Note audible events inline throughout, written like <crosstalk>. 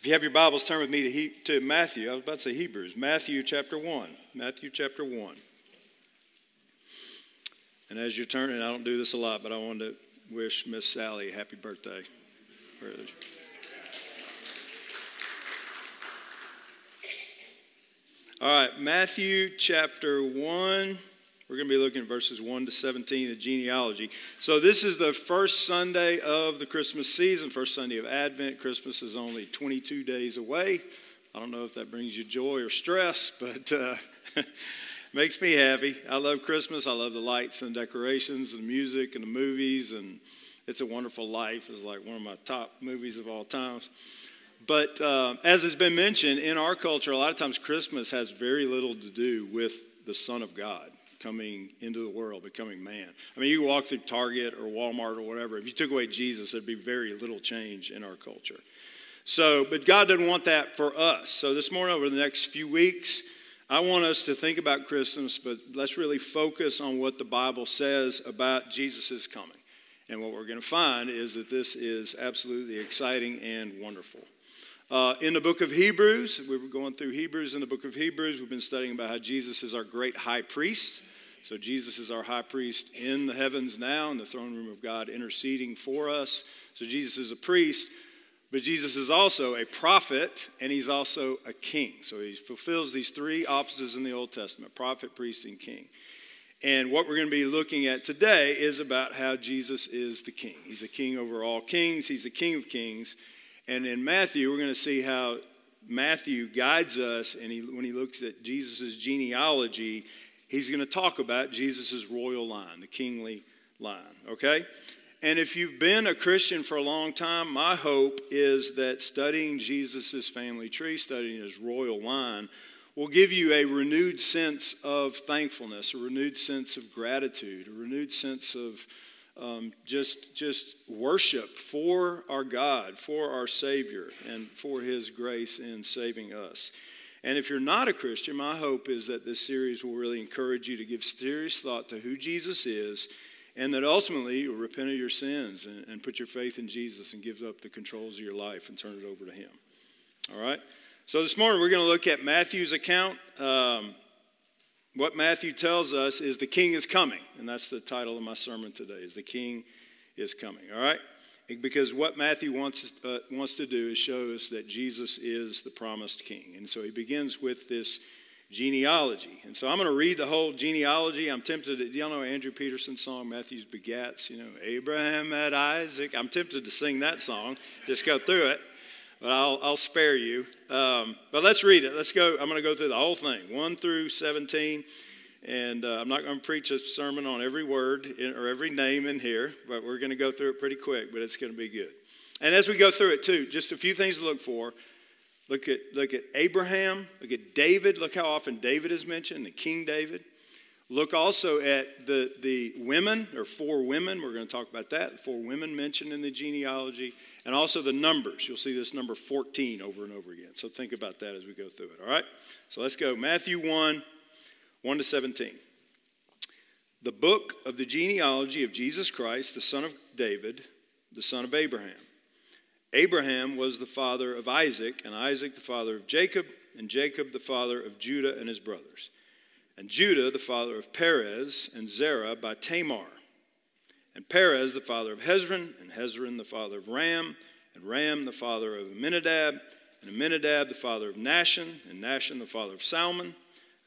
if you have your Bibles, turn with me to, he, to Matthew. I was about to say Hebrews. Matthew chapter 1. Matthew chapter 1. And as you're turning, I don't do this a lot, but I wanted to wish Miss Sally a happy birthday. All right, Matthew chapter 1. We're going to be looking at verses 1 to 17, the genealogy. So, this is the first Sunday of the Christmas season, first Sunday of Advent. Christmas is only 22 days away. I don't know if that brings you joy or stress, but uh, <laughs> makes me happy. I love Christmas. I love the lights and decorations and the music and the movies. And It's a Wonderful Life is like one of my top movies of all times. But uh, as has been mentioned, in our culture, a lot of times Christmas has very little to do with the Son of God coming into the world, becoming man. I mean, you walk through Target or Walmart or whatever, if you took away Jesus, there'd be very little change in our culture. So, but God doesn't want that for us. So, this morning, over the next few weeks, I want us to think about Christmas, but let's really focus on what the Bible says about Jesus' coming. And what we're going to find is that this is absolutely exciting and wonderful. Uh, in the book of Hebrews, we were going through Hebrews in the book of Hebrews. We've been studying about how Jesus is our great high priest. So Jesus is our high priest in the heavens now, in the throne room of God, interceding for us. So Jesus is a priest, but Jesus is also a prophet, and he's also a king. So he fulfills these three offices in the Old Testament prophet, priest, and king. And what we're going to be looking at today is about how Jesus is the king. He's a king over all kings, he's the king of kings. And in Matthew, we're going to see how Matthew guides us, and he, when he looks at Jesus' genealogy, he's going to talk about Jesus' royal line, the kingly line, okay? And if you've been a Christian for a long time, my hope is that studying Jesus' family tree, studying his royal line, will give you a renewed sense of thankfulness, a renewed sense of gratitude, a renewed sense of um, just, just worship for our God, for our Savior, and for His grace in saving us. And if you're not a Christian, my hope is that this series will really encourage you to give serious thought to who Jesus is and that ultimately you'll repent of your sins and, and put your faith in Jesus and give up the controls of your life and turn it over to Him. All right? So this morning we're going to look at Matthew's account. Um, what Matthew tells us is the king is coming, and that's the title of my sermon today is the king is coming. All right? Because what Matthew wants, uh, wants to do is show us that Jesus is the promised king. And so he begins with this genealogy. And so I'm going to read the whole genealogy. I'm tempted to, do y'all know Andrew Peterson's song, Matthew's Begats? You know, Abraham had Isaac. I'm tempted to sing that song, just go through it, but I'll, I'll spare you. Um, but let's read it. Let's go. I'm going to go through the whole thing, 1 through 17. And uh, I'm not going to preach a sermon on every word in, or every name in here, but we're going to go through it pretty quick, but it's going to be good. And as we go through it, too, just a few things to look for. Look at, look at Abraham, look at David. Look how often David is mentioned, the King David. Look also at the, the women, or four women. We're going to talk about that. Four women mentioned in the genealogy. And also the numbers. You'll see this number 14 over and over again. So think about that as we go through it, all right? So let's go. Matthew 1, 1 to 17. The book of the genealogy of Jesus Christ, the son of David, the son of Abraham. Abraham was the father of Isaac, and Isaac the father of Jacob, and Jacob the father of Judah and his brothers, and Judah the father of Perez and Zerah by Tamar, and Perez the father of Hezron, and Hezron the father of Ram, and Ram the father of Amminadab, and Amminadab the father of Nahshon, and Nahshon the father of Salmon,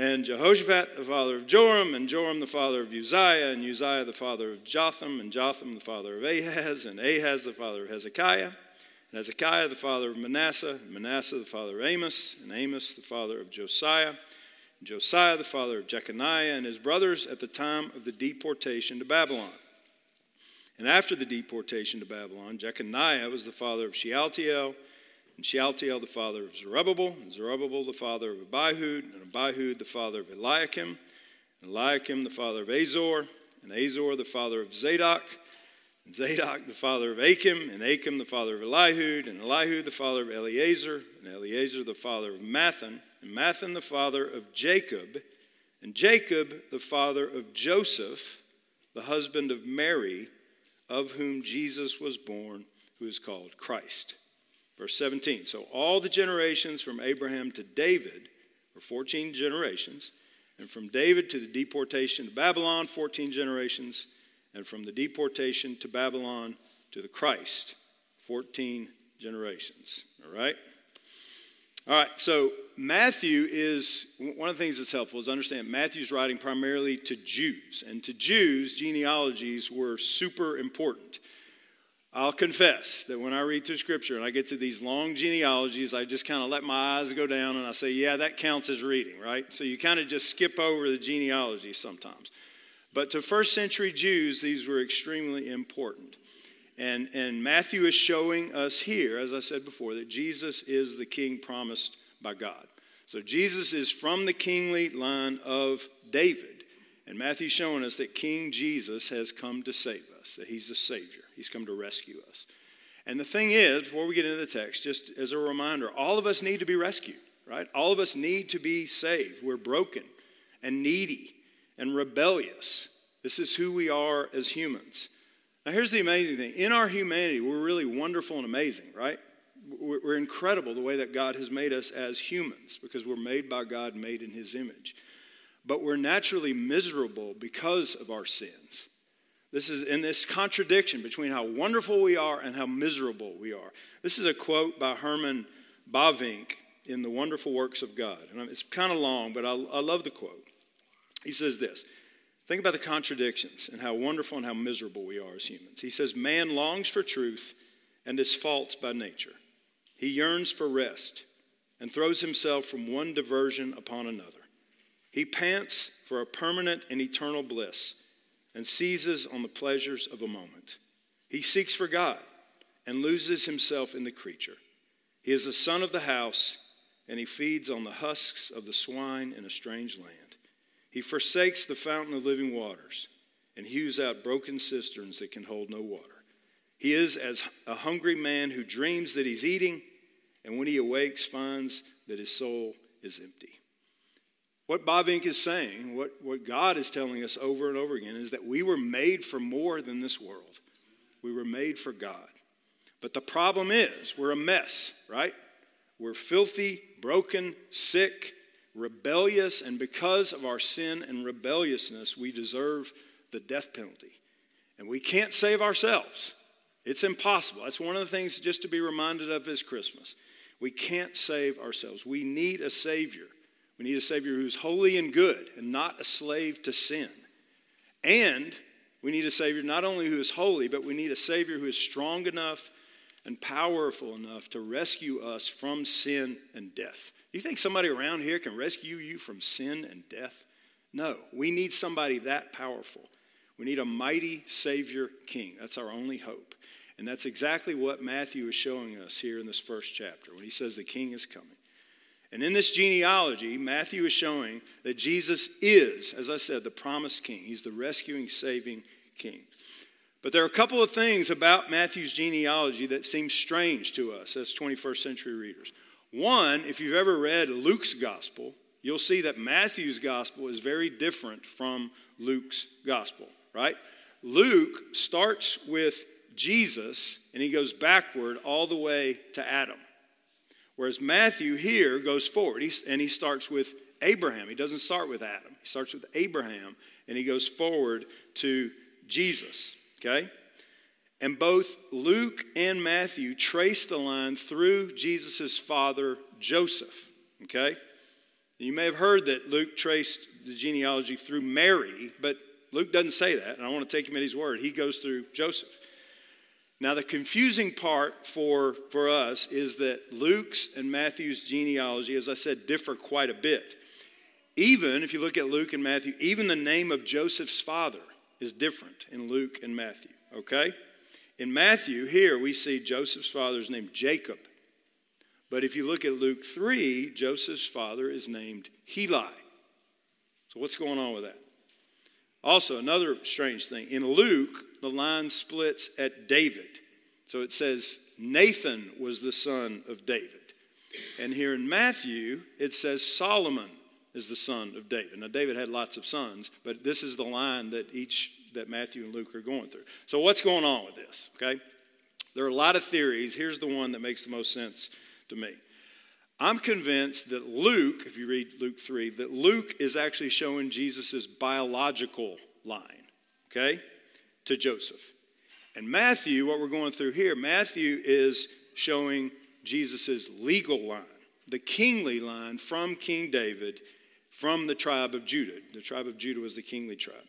And Jehoshaphat, the father of Joram, and Joram, the father of Uzziah, and Uzziah, the father of Jotham, and Jotham, the father of Ahaz, and Ahaz, the father of Hezekiah, and Hezekiah, the father of Manasseh, and Manasseh, the father of Amos, and Amos, the father of Josiah, and Josiah, the father of Jeconiah, and his brothers at the time of the deportation to Babylon. And after the deportation to Babylon, Jeconiah was the father of Shealtiel, and Shealtiel the father of Zerubbabel, and Zerubbabel the father of Abihud, and Abihud the father of Eliakim, and Eliakim the father of Azor, and Azor the father of Zadok, and Zadok the father of Achim, and Achim the father of Elihud, and Elihud the father of Eleazar, and Eleazar the father of Matthan, and Matthan the father of Jacob, and Jacob the father of Joseph, the husband of Mary, of whom Jesus was born, who is called Christ. Verse 17. So all the generations from Abraham to David were 14 generations, and from David to the deportation to Babylon, 14 generations, and from the deportation to Babylon to the Christ, 14 generations. All right? All right, so Matthew is one of the things that's helpful is understand Matthew's writing primarily to Jews, and to Jews, genealogies were super important. I'll confess that when I read through Scripture and I get to these long genealogies, I just kind of let my eyes go down and I say, yeah, that counts as reading, right? So you kind of just skip over the genealogy sometimes. But to first century Jews, these were extremely important. And, and Matthew is showing us here, as I said before, that Jesus is the king promised by God. So Jesus is from the kingly line of David. And Matthew's showing us that King Jesus has come to save us, that he's the Savior. He's come to rescue us. And the thing is, before we get into the text, just as a reminder, all of us need to be rescued, right? All of us need to be saved. We're broken and needy and rebellious. This is who we are as humans. Now, here's the amazing thing in our humanity, we're really wonderful and amazing, right? We're incredible the way that God has made us as humans because we're made by God, made in His image. But we're naturally miserable because of our sins. This is in this contradiction between how wonderful we are and how miserable we are. This is a quote by Herman Bavinck in The Wonderful Works of God. And it's kind of long, but I, I love the quote. He says this Think about the contradictions and how wonderful and how miserable we are as humans. He says, Man longs for truth and is false by nature. He yearns for rest and throws himself from one diversion upon another. He pants for a permanent and eternal bliss and seizes on the pleasures of a moment. He seeks for God and loses himself in the creature. He is a son of the house, and he feeds on the husks of the swine in a strange land. He forsakes the fountain of living waters and hews out broken cisterns that can hold no water. He is as a hungry man who dreams that he's eating, and when he awakes, finds that his soul is empty. What Bob Bavinck is saying, what, what God is telling us over and over again, is that we were made for more than this world. We were made for God. But the problem is, we're a mess, right? We're filthy, broken, sick, rebellious, and because of our sin and rebelliousness, we deserve the death penalty. And we can't save ourselves. It's impossible. That's one of the things just to be reminded of this Christmas. We can't save ourselves. We need a Savior. We need a Savior who's holy and good and not a slave to sin. And we need a Savior not only who is holy, but we need a Savior who is strong enough and powerful enough to rescue us from sin and death. Do you think somebody around here can rescue you from sin and death? No, we need somebody that powerful. We need a mighty Savior King. That's our only hope. And that's exactly what Matthew is showing us here in this first chapter when he says the King is coming. And in this genealogy, Matthew is showing that Jesus is, as I said, the promised king. He's the rescuing, saving king. But there are a couple of things about Matthew's genealogy that seem strange to us as 21st century readers. One, if you've ever read Luke's gospel, you'll see that Matthew's gospel is very different from Luke's gospel, right? Luke starts with Jesus and he goes backward all the way to Adam. Whereas Matthew here goes forward and he starts with Abraham. He doesn't start with Adam, he starts with Abraham and he goes forward to Jesus. Okay? And both Luke and Matthew trace the line through Jesus' father, Joseph. Okay? You may have heard that Luke traced the genealogy through Mary, but Luke doesn't say that, and I want to take him at his word. He goes through Joseph. Now, the confusing part for, for us is that Luke's and Matthew's genealogy, as I said, differ quite a bit. Even if you look at Luke and Matthew, even the name of Joseph's father is different in Luke and Matthew, okay? In Matthew, here we see Joseph's father is named Jacob. But if you look at Luke 3, Joseph's father is named Heli. So, what's going on with that? Also, another strange thing in Luke, the line splits at David. So it says Nathan was the son of David. And here in Matthew, it says Solomon is the son of David. Now, David had lots of sons, but this is the line that each that Matthew and Luke are going through. So, what's going on with this? Okay, there are a lot of theories. Here's the one that makes the most sense to me. I'm convinced that Luke, if you read Luke 3, that Luke is actually showing Jesus' biological line, okay, to Joseph. And Matthew, what we're going through here, Matthew is showing Jesus' legal line, the kingly line from King David from the tribe of Judah. The tribe of Judah was the kingly tribe.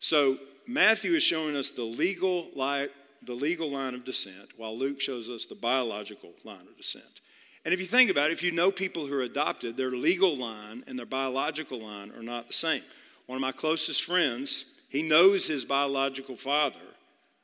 So Matthew is showing us the legal, line, the legal line of descent, while Luke shows us the biological line of descent. And if you think about it, if you know people who are adopted, their legal line and their biological line are not the same. One of my closest friends, he knows his biological father,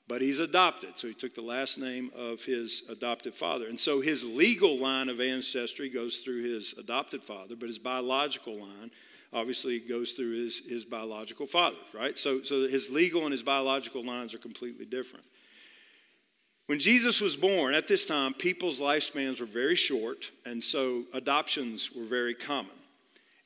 but he's adopted. So he took the last name of his adopted father. And so his legal line of ancestry goes through his adopted father, but his biological line obviously goes through his, his biological father, right? So, so his legal and his biological lines are completely different. When Jesus was born, at this time, people's lifespans were very short, and so adoptions were very common.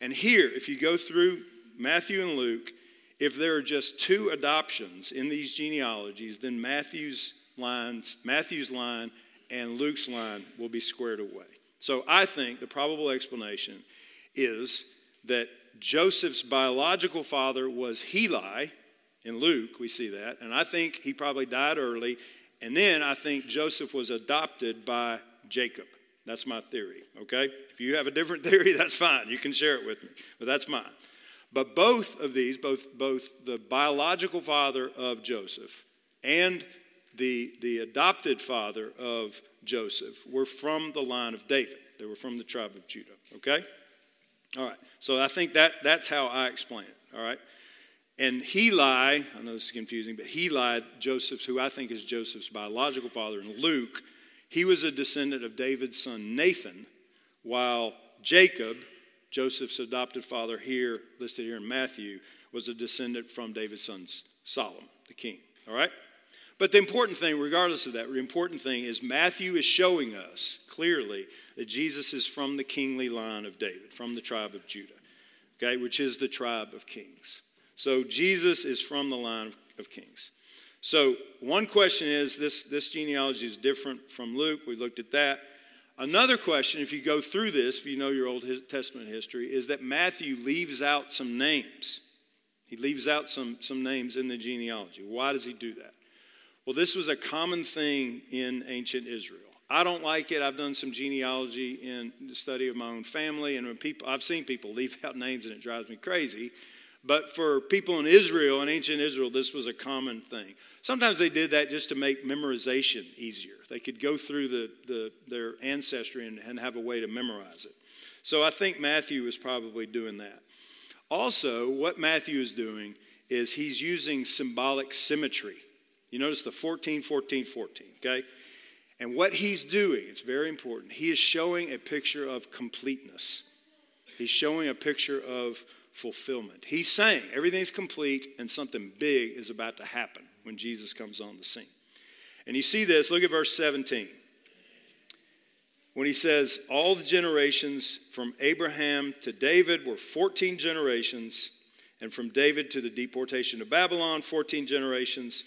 And here, if you go through Matthew and Luke, if there are just two adoptions in these genealogies, then Matthew's lines, Matthew's line and Luke's line will be squared away. So I think the probable explanation is that Joseph's biological father was Heli. In Luke, we see that. And I think he probably died early and then I think Joseph was adopted by Jacob. That's my theory, okay? If you have a different <laughs> theory, that's fine. You can share it with me, but that's mine. But both of these, both, both the biological father of Joseph and the, the adopted father of Joseph, were from the line of David. They were from the tribe of Judah, okay? All right, so I think that, that's how I explain it, all right? And Heli, I know this is confusing, but Heli, Joseph's, who I think is Joseph's biological father, and Luke, he was a descendant of David's son Nathan, while Jacob, Joseph's adopted father here, listed here in Matthew, was a descendant from David's son Solomon, the king. All right? But the important thing, regardless of that, the important thing is Matthew is showing us clearly that Jesus is from the kingly line of David, from the tribe of Judah, okay, which is the tribe of kings. So Jesus is from the line of kings. So one question is this, this genealogy is different from Luke. We looked at that. Another question, if you go through this, if you know your Old Testament history, is that Matthew leaves out some names. He leaves out some, some names in the genealogy. Why does he do that? Well, this was a common thing in ancient Israel. I don't like it. I've done some genealogy in the study of my own family, and when people, I've seen people <laughs> leave out names, and it drives me crazy but for people in Israel, in ancient Israel, this was a common thing. Sometimes they did that just to make memorization easier. They could go through the, the, their ancestry and, and have a way to memorize it. So I think Matthew is probably doing that. Also, what Matthew is doing is he's using symbolic symmetry. You notice the 14, 14, 14, okay? And what he's doing, it's very important, he is showing a picture of completeness. He's showing a picture of fulfillment. He's saying everything's complete and something big is about to happen when Jesus comes on the scene. And you see this, look at verse 17. When he says, All the generations from Abraham to David were 14 generations, and from David to the deportation to Babylon, 14 generations,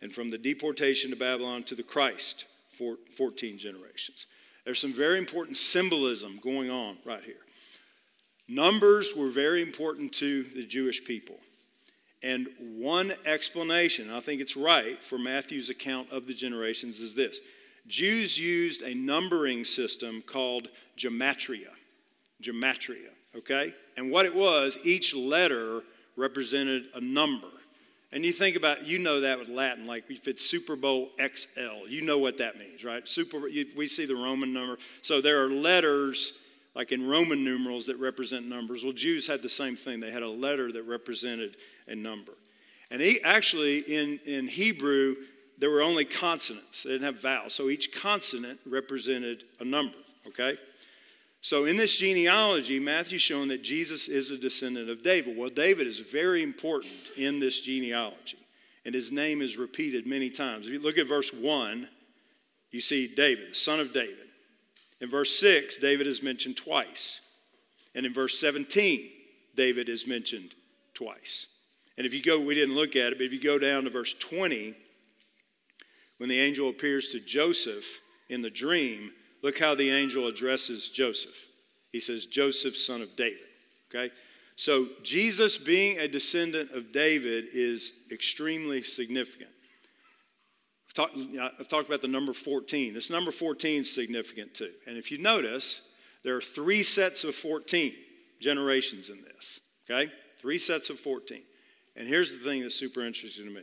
and from the deportation to Babylon to the Christ, 14 generations. There's some very important symbolism going on right here. Numbers were very important to the Jewish people. And one explanation, I think it's right, for Matthew's account of the generations is this Jews used a numbering system called gematria. gematria, okay? And what it was, each letter represented a number. And you think about, you know that with Latin, like if it's Super Bowl XL, you know what that means, right? Super, we see the Roman number. So there are letters, like in Roman numerals, that represent numbers. Well, Jews had the same thing. They had a letter that represented a number. And he, actually, in, in Hebrew, there were only consonants. They didn't have vowels. So each consonant represented a number, okay? So in this genealogy, Matthew's showing that Jesus is a descendant of David. Well, David is very important in this genealogy, and his name is repeated many times. If you look at verse 1, you see David, the son of David. In verse 6, David is mentioned twice. And in verse 17, David is mentioned twice. And if you go, we didn't look at it, but if you go down to verse 20, when the angel appears to Joseph in the dream, Look how the angel addresses Joseph. He says, Joseph, son of David. Okay? So, Jesus being a descendant of David is extremely significant. I've talked, I've talked about the number 14. This number 14 is significant too. And if you notice, there are three sets of 14 generations in this. Okay? Three sets of 14. And here's the thing that's super interesting to me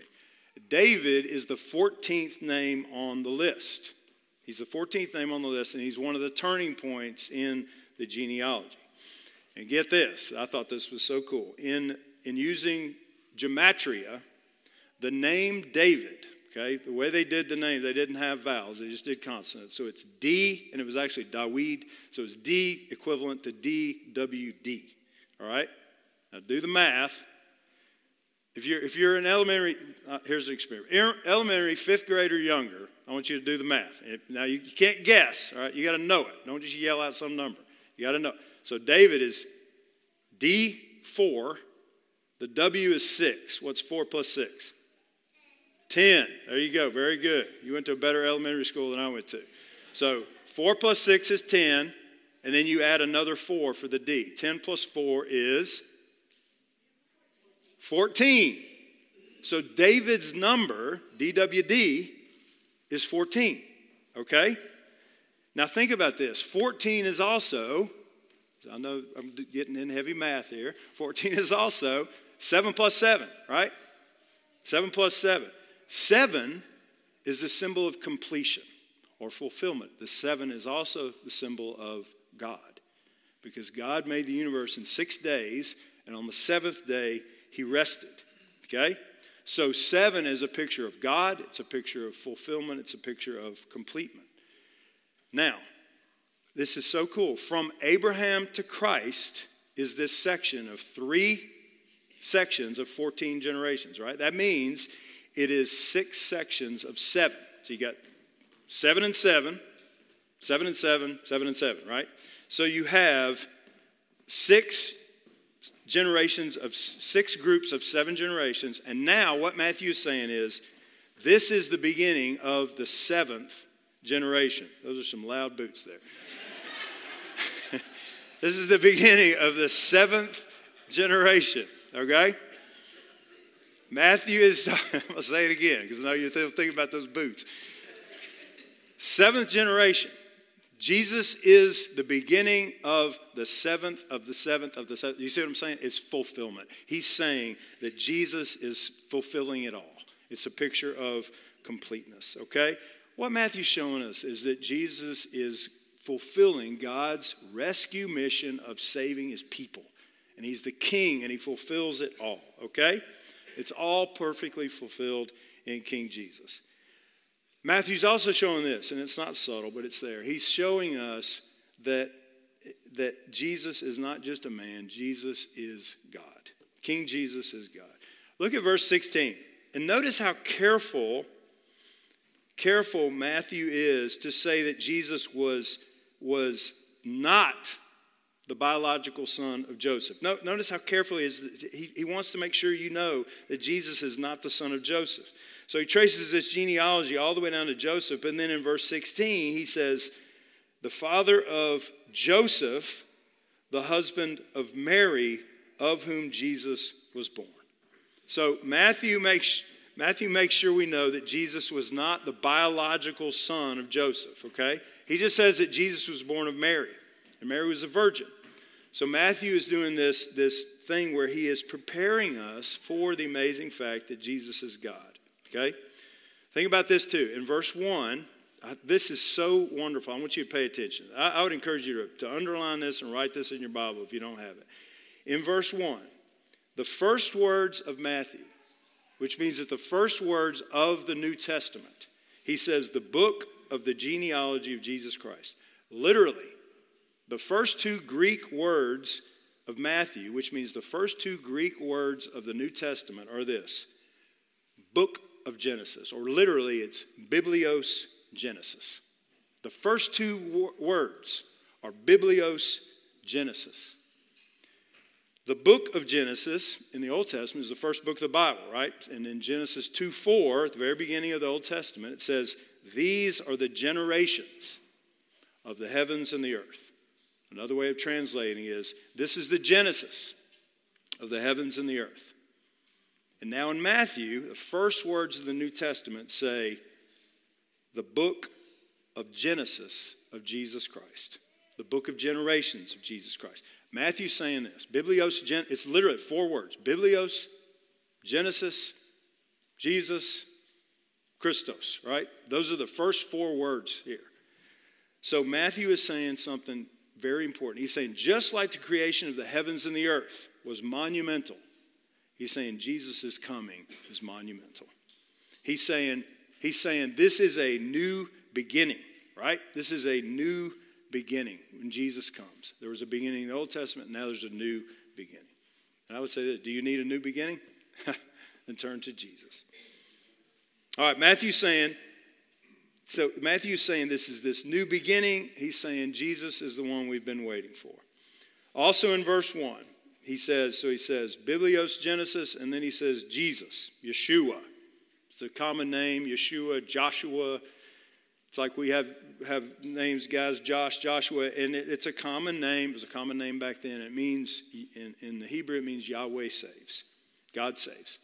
David is the 14th name on the list. He's the 14th name on the list, and he's one of the turning points in the genealogy. And get this, I thought this was so cool. In, in using gematria, the name David, okay, the way they did the name, they didn't have vowels, they just did consonants. So it's D, and it was actually Dawid, so it's D equivalent to DWD. All right? Now do the math. If you're, if you're an elementary, uh, here's the experiment. Elementary, fifth grade or younger, I want you to do the math. Now, you, you can't guess, all right? You got to know it. Don't just yell out some number. You got to know. So, David is D4. The W is 6. What's 4 plus 6? 10. There you go. Very good. You went to a better elementary school than I went to. So, 4 plus 6 is 10. And then you add another 4 for the D. 10 plus 4 is 14. So, David's number, DWD, is 14. Okay? Now think about this 14 is also, I know I'm getting in heavy math here, 14 is also 7 plus 7, right? 7 plus 7. 7 is the symbol of completion or fulfillment. The 7 is also the symbol of God because God made the universe in six days, and on the seventh day, he rested. Okay? So, seven is a picture of God, it's a picture of fulfillment, it's a picture of completement. Now, this is so cool. From Abraham to Christ is this section of three sections of 14 generations, right? That means it is six sections of seven. So you got seven and seven, seven and seven, seven and seven, right? So you have six generations of six groups of seven generations. And now, what Matthew is saying is this is the beginning of the seventh generation. Those are some loud boots there. <laughs> this is the beginning of the seventh generation, okay? Matthew is, <laughs> I'll say it again because I know you're thinking about those boots. Seventh generation. Jesus is the beginning of the seventh of the seventh of the seventh. You see what I'm saying? It's fulfillment. He's saying that Jesus is fulfilling it all. It's a picture of completeness, okay? What Matthew's showing us is that Jesus is fulfilling God's rescue mission of saving his people. And he's the king and he fulfills it all, okay? It's all perfectly fulfilled in King Jesus. Matthew's also showing this, and it's not subtle, but it's there. He's showing us that, that Jesus is not just a man, Jesus is God. King Jesus is God. Look at verse 16. And notice how careful, careful Matthew is to say that Jesus was, was not the biological son of Joseph. No, notice how carefully is. He, he wants to make sure you know that Jesus is not the son of Joseph. So he traces this genealogy all the way down to Joseph. And then in verse 16, he says, The father of Joseph, the husband of Mary, of whom Jesus was born. So Matthew makes, Matthew makes sure we know that Jesus was not the biological son of Joseph, okay? He just says that Jesus was born of Mary, and Mary was a virgin. So Matthew is doing this, this thing where he is preparing us for the amazing fact that Jesus is God. Okay? Think about this too. In verse 1, this is so wonderful. I want you to pay attention. I, I would encourage you to, to underline this and write this in your Bible if you don't have it. In verse 1, the first words of Matthew, which means that the first words of the New Testament, he says, the book of the genealogy of Jesus Christ. Literally, the first two Greek words of Matthew, which means the first two Greek words of the New Testament, are this book of Genesis, or literally it's Biblios Genesis. The first two words are Biblios Genesis. The book of Genesis in the Old Testament is the first book of the Bible, right? And in Genesis 2 4, at the very beginning of the Old Testament, it says, These are the generations of the heavens and the earth. Another way of translating is, This is the Genesis of the heavens and the earth. And now in Matthew, the first words of the New Testament say, the book of Genesis of Jesus Christ, the book of generations of Jesus Christ. Matthew's saying this. Biblios, it's literally four words Biblios, Genesis, Jesus, Christos, right? Those are the first four words here. So Matthew is saying something very important. He's saying, just like the creation of the heavens and the earth was monumental, he's saying Jesus' coming is monumental. He's saying, he's saying this is a new beginning, right? This is a new beginning when Jesus comes. There was a beginning in the Old Testament, now there's a new beginning. And I would say that do you need a new beginning? <laughs> then turn to Jesus. All right, Matthew's saying, so Matthew's saying this is this new beginning. He's saying Jesus is the one we've been waiting for. Also in verse 1, he says, so he says, Biblios Genesis, and then he says Jesus, Yeshua. It's a common name, Yeshua, Joshua. It's like we have, have names, guys, Josh, Joshua, and it, it's a common name. It was a common name back then. It means, in, in the Hebrew, it means Yahweh saves. God saves.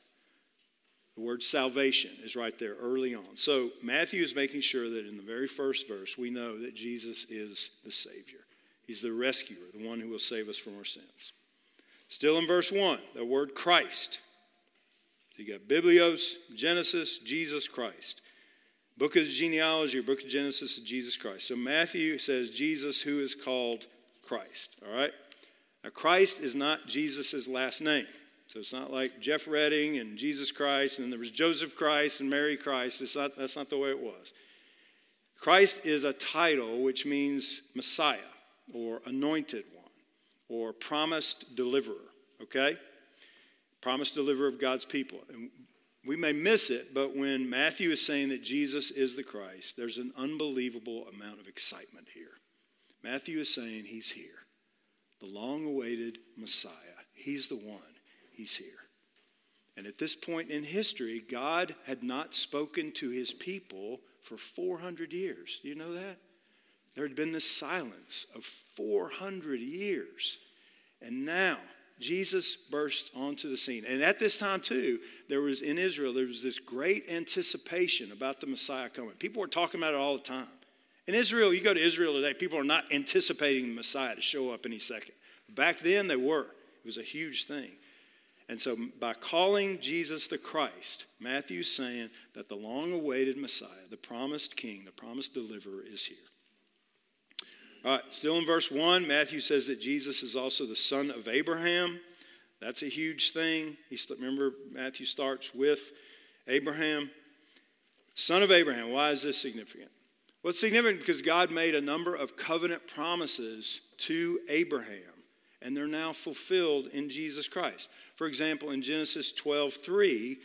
The word salvation is right there early on. So Matthew is making sure that in the very first verse, we know that Jesus is the Savior. He's the rescuer, the one who will save us from our sins. Still in verse 1, the word Christ. So you got Biblios, Genesis, Jesus Christ. Book of genealogy book of Genesis Jesus Christ. So Matthew says Jesus who is called Christ. All right? Now Christ is not Jesus' last name. So it's not like Jeff Redding and Jesus Christ, and there was Joseph Christ and Mary Christ. It's not, that's not the way it was. Christ is a title which means Messiah or anointed one or promised deliverer, okay? promised deliverer of God's people. And we may miss it, but when Matthew is saying that Jesus is the Christ, there's an unbelievable amount of excitement here. Matthew is saying he's here, the long awaited Messiah. He's the one, he's here. And at this point in history, God had not spoken to his people for 400 years. Do you know that? There had been this silence of 400 years. And now, Jesus bursts onto the scene. And at this time, too, there was in Israel, there was this great anticipation about the Messiah coming. People were talking about it all the time. In Israel, you go to Israel today, people are not anticipating the Messiah to show up any second. Back then, they were. It was a huge thing. And so, by calling Jesus the Christ, Matthew's saying that the long awaited Messiah, the promised king, the promised deliverer, is here. All right, still in verse 1, Matthew says that Jesus is also the son of Abraham. That's a huge thing. He, remember, Matthew starts with Abraham. Son of Abraham. Why is this significant? Well, it's significant because God made a number of covenant promises to Abraham, and they're now fulfilled in Jesus Christ. For example, in Genesis 12 3,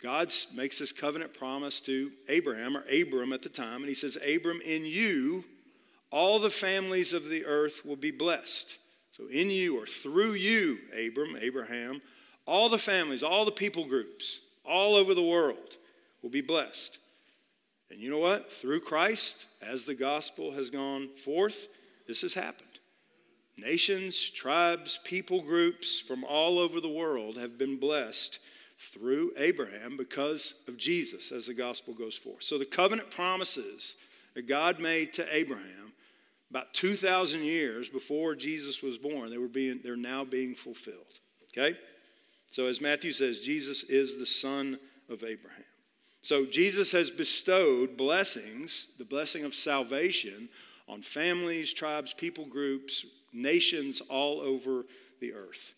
God makes this covenant promise to Abraham, or Abram at the time, and he says, Abram, in you all the families of the earth will be blessed. So, in you or through you, Abram, Abraham, all the families, all the people groups, all over the world will be blessed. And you know what? Through Christ, as the gospel has gone forth, this has happened. Nations, tribes, people groups from all over the world have been blessed through Abraham because of Jesus as the gospel goes forth. So the covenant promises that God made to Abraham about 2,000 years before Jesus was born, they were being, they're now being fulfilled. Okay? So, as Matthew says, Jesus is the son of Abraham. So, Jesus has bestowed blessings, the blessing of salvation, on families, tribes, people groups, nations all over the earth.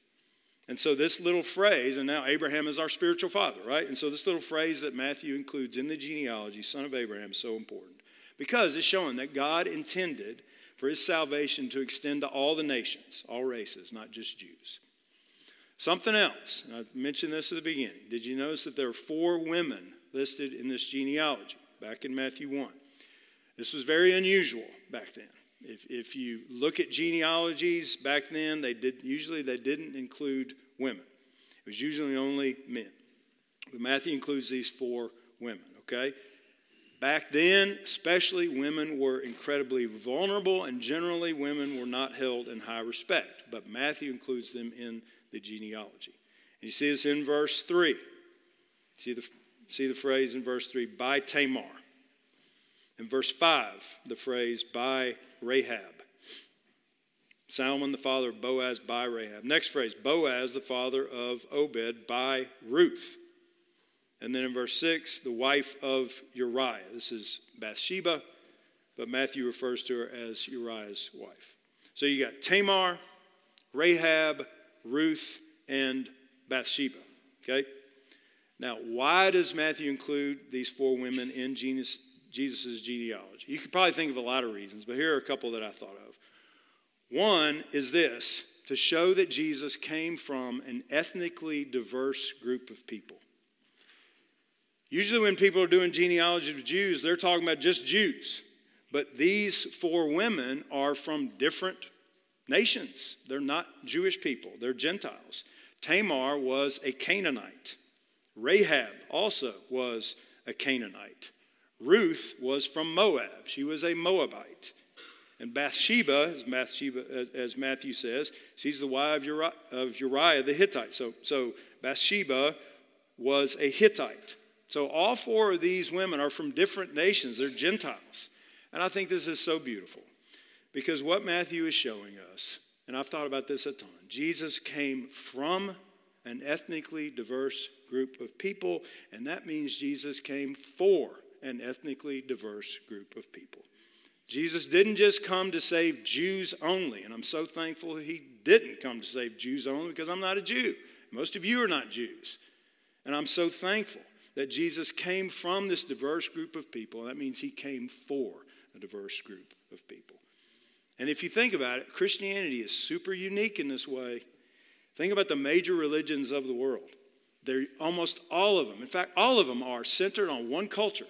And so, this little phrase, and now Abraham is our spiritual father, right? And so, this little phrase that Matthew includes in the genealogy, son of Abraham, is so important because it's showing that God intended for his salvation to extend to all the nations, all races, not just Jews. Something else, I mentioned this at the beginning. Did you notice that there are four women listed in this genealogy back in Matthew 1? This was very unusual back then. If, if you look at genealogies back then, they did usually they didn't include women. It was usually only men. But Matthew includes these four women, okay? Back then, especially women were incredibly vulnerable, and generally women were not held in high respect. But Matthew includes them in the genealogy. And you see this in verse 3. See the, see the phrase in verse 3 by Tamar. In verse 5, the phrase by Rahab. Salmon, the father of Boaz, by Rahab. Next phrase, Boaz, the father of Obed, by Ruth. And then in verse 6, the wife of Uriah. This is Bathsheba, but Matthew refers to her as Uriah's wife. So you got Tamar, Rahab, Ruth, and Bathsheba. Okay? Now, why does Matthew include these four women in Jesus' Jesus' genealogy? You could probably think of a lot of reasons, but here are a couple that I thought of. One is this to show that Jesus came from an ethnically diverse group of people. Usually, when people are doing genealogy of Jews, they're talking about just Jews. But these four women are from different nations. They're not Jewish people, they're Gentiles. Tamar was a Canaanite. Rahab also was a Canaanite. Ruth was from Moab. She was a Moabite. And Bathsheba, as, Bathsheba, as Matthew says, she's the wife of Uriah the Hittite. So, so Bathsheba was a Hittite. So all four of these women are from different nations, they're Gentiles. And I think this is so beautiful because what Matthew is showing us, and I've thought about this a ton, Jesus came from an ethnically diverse group of people, and that means Jesus came for an ethnically diverse group of people. Jesus didn't just come to save Jews only, and I'm so thankful he didn't come to save Jews only because I'm not a Jew. Most of you are not Jews. And I'm so thankful that Jesus came from this diverse group of people. That means he came for a diverse group of people. And if you think about it, Christianity is super unique in this way. Think about the major religions of the world. They're almost all of them. In fact, all of them are centered on one culture.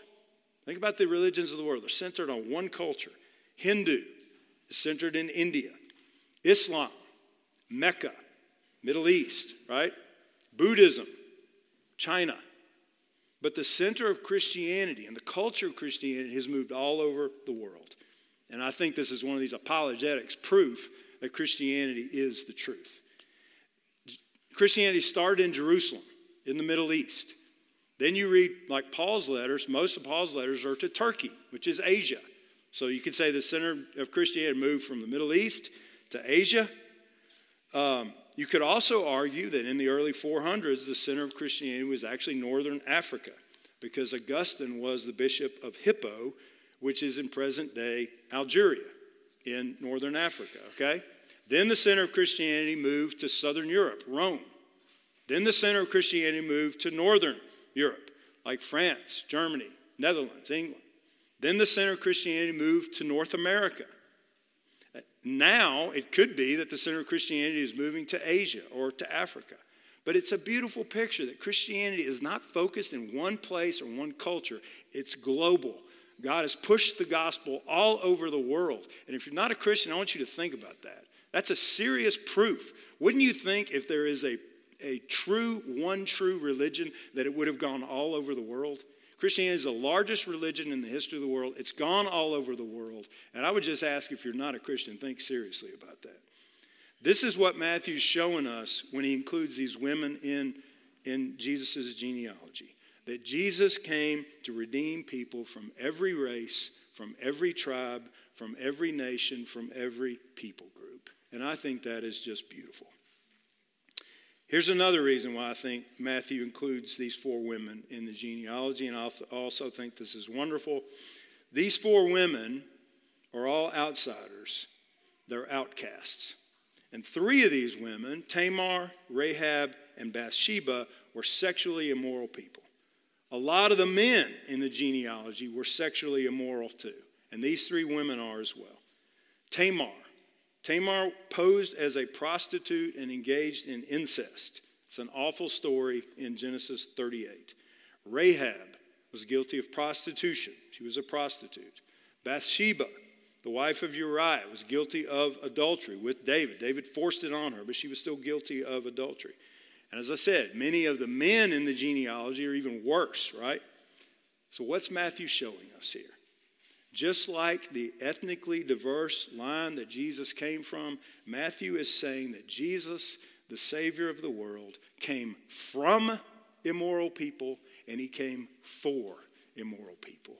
Think about the religions of the world. They're centered on one culture. Hindu is centered in India. Islam, Mecca, Middle East, right? Buddhism, China. But the center of Christianity and the culture of Christianity has moved all over the world. And I think this is one of these apologetics proof that Christianity is the truth. Christianity started in Jerusalem, in the Middle East. Then you read, like Paul's letters, most of Paul's letters are to Turkey, which is Asia. So you could say the center of Christianity moved from the Middle East to Asia. Um, you could also argue that in the early 400s, the center of Christianity was actually northern Africa, because Augustine was the bishop of Hippo, which is in present day Algeria in northern Africa, okay? Then the center of Christianity moved to southern Europe, Rome. Then the center of Christianity moved to northern Europe, like France, Germany, Netherlands, England. Then the center of Christianity moved to North America. Now it could be that the center of Christianity is moving to Asia or to Africa. But it's a beautiful picture that Christianity is not focused in one place or one culture, it's global. God has pushed the gospel all over the world. And if you're not a Christian, I want you to think about that. That's a serious proof. Wouldn't you think if there is a, a true, one true religion, that it would have gone all over the world? Christianity is the largest religion in the history of the world. It's gone all over the world. And I would just ask if you're not a Christian, think seriously about that. This is what Matthew's showing us when he includes these women in, in Jesus' genealogy that Jesus came to redeem people from every race, from every tribe, from every nation, from every people group. And I think that is just beautiful. Here's another reason why I think Matthew includes these four women in the genealogy, and I also think this is wonderful. These four women are all outsiders, they're outcasts. And three of these women, Tamar, Rahab, and Bathsheba, were sexually immoral people. A lot of the men in the genealogy were sexually immoral too, and these three women are as well. Tamar. Tamar posed as a prostitute and engaged in incest. It's an awful story in Genesis 38. Rahab was guilty of prostitution. She was a prostitute. Bathsheba, the wife of Uriah, was guilty of adultery with David. David forced it on her, but she was still guilty of adultery. And as I said, many of the men in the genealogy are even worse, right? So, what's Matthew showing us here? Just like the ethnically diverse line that Jesus came from, Matthew is saying that Jesus, the Savior of the world, came from immoral people and he came for immoral people.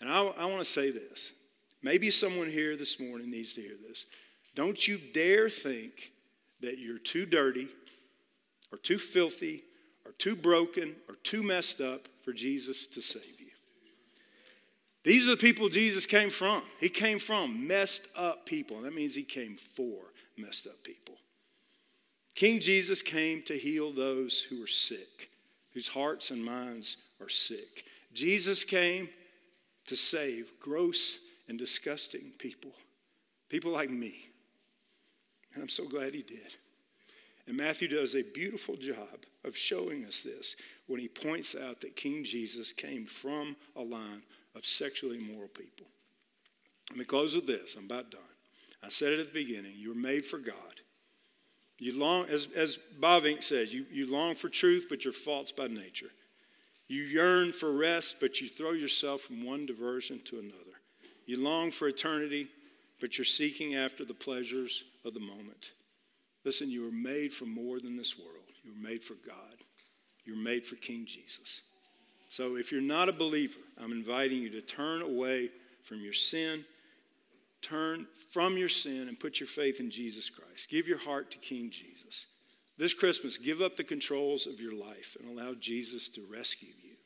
And I, I want to say this. Maybe someone here this morning needs to hear this. Don't you dare think that you're too dirty or too filthy or too broken or too messed up for Jesus to save. These are the people Jesus came from. He came from messed up people. And That means he came for messed up people. King Jesus came to heal those who are sick, whose hearts and minds are sick. Jesus came to save gross and disgusting people, people like me. And I'm so glad he did. And Matthew does a beautiful job of showing us this when he points out that King Jesus came from a line of sexually immoral people. Let me close with this. I'm about done. I said it at the beginning. You were made for God. You long, as, as Bavinck says, you, you long for truth, but you're false by nature. You yearn for rest, but you throw yourself from one diversion to another. You long for eternity, but you're seeking after the pleasures of the moment. Listen, you were made for more than this world. You were made for God. You were made for King Jesus. So if you're not a believer, I'm inviting you to turn away from your sin, turn from your sin, and put your faith in Jesus Christ. Give your heart to King Jesus. This Christmas, give up the controls of your life and allow Jesus to rescue you.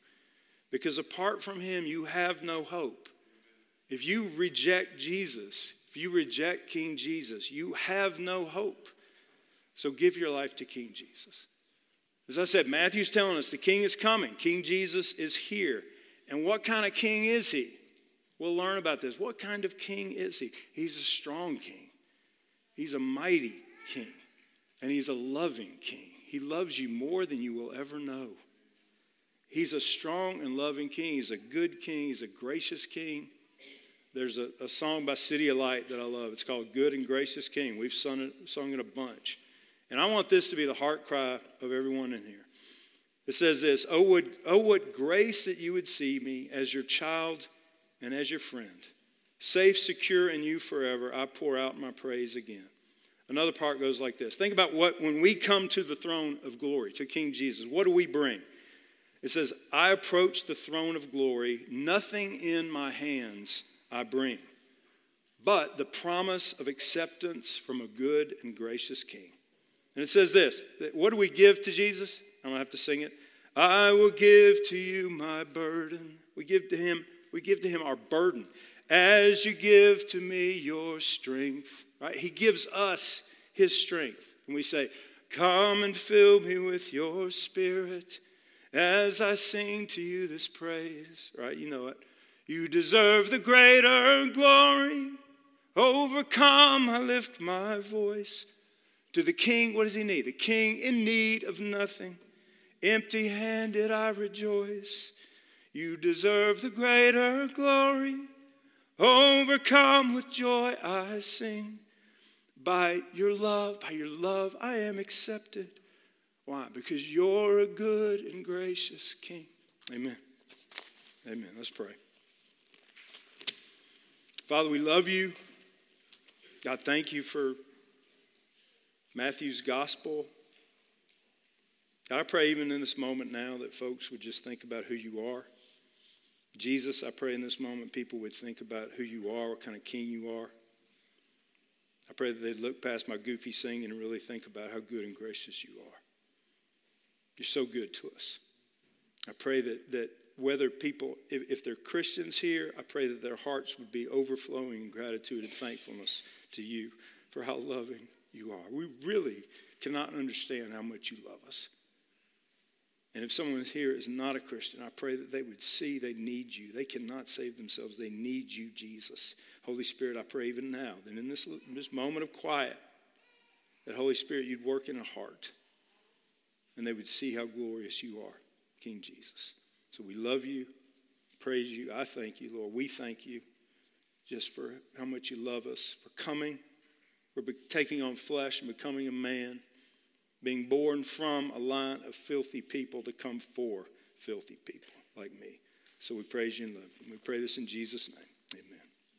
Because apart from him, you have no hope. If you reject Jesus, if you reject King Jesus, you have no hope. So give your life to King Jesus. As I said, Matthew's telling us the king is coming. King Jesus is here. And what kind of king is he? We'll learn about this. What kind of king is he? He's a strong king, he's a mighty king, and he's a loving king. He loves you more than you will ever know. He's a strong and loving king. He's a good king. He's a gracious king. There's a, a song by CityAlight that I love. It's called Good and Gracious King. We've sung it, sung it a bunch. And I want this to be the heart cry of everyone in here. It says this Oh, what, oh, what grace that you would see me as your child and as your friend. Safe, secure in you forever, I pour out my praise again. Another part goes like this Think about what, when we come to the throne of glory, to King Jesus, what do we bring? It says, I approach the throne of glory, nothing in my hands I bring, but the promise of acceptance from a good and gracious King. And it says this What do we give to Jesus? I'm going to have to sing it. I will give to you my burden. We give to him, we give to him our burden. As you give to me your strength. Right? He gives us his strength. And we say, Come and fill me with your spirit as I sing to you this praise. Right? You know it. You deserve the greater glory. Overcome, I lift my voice. To the king, what does he need? The king in need of nothing. Empty handed, I rejoice. You deserve the greater glory. Overcome with joy, I sing. By your love, by your love, I am accepted. Why? Because you're a good and gracious king. Amen. Amen. Let's pray. Father, we love you. God, thank you for Matthew's gospel. I pray even in this moment now that folks would just think about who you are. Jesus, I pray in this moment people would think about who you are, what kind of king you are. I pray that they'd look past my goofy singing and really think about how good and gracious you are. You're so good to us. I pray that, that whether people, if, if they're Christians here, I pray that their hearts would be overflowing in gratitude and thankfulness to you for how loving you are. We really cannot understand how much you love us. And if someone here is not a Christian, I pray that they would see they need you. They cannot save themselves. They need you, Jesus. Holy Spirit, I pray even now that in this, in this moment of quiet, that Holy Spirit, you'd work in a heart and they would see how glorious you are, King Jesus. So we love you, praise you. I thank you, Lord. We thank you just for how much you love us, for coming, for taking on flesh and becoming a man being born from a line of filthy people to come for filthy people like me. So we praise you and love you. We pray this in Jesus' name.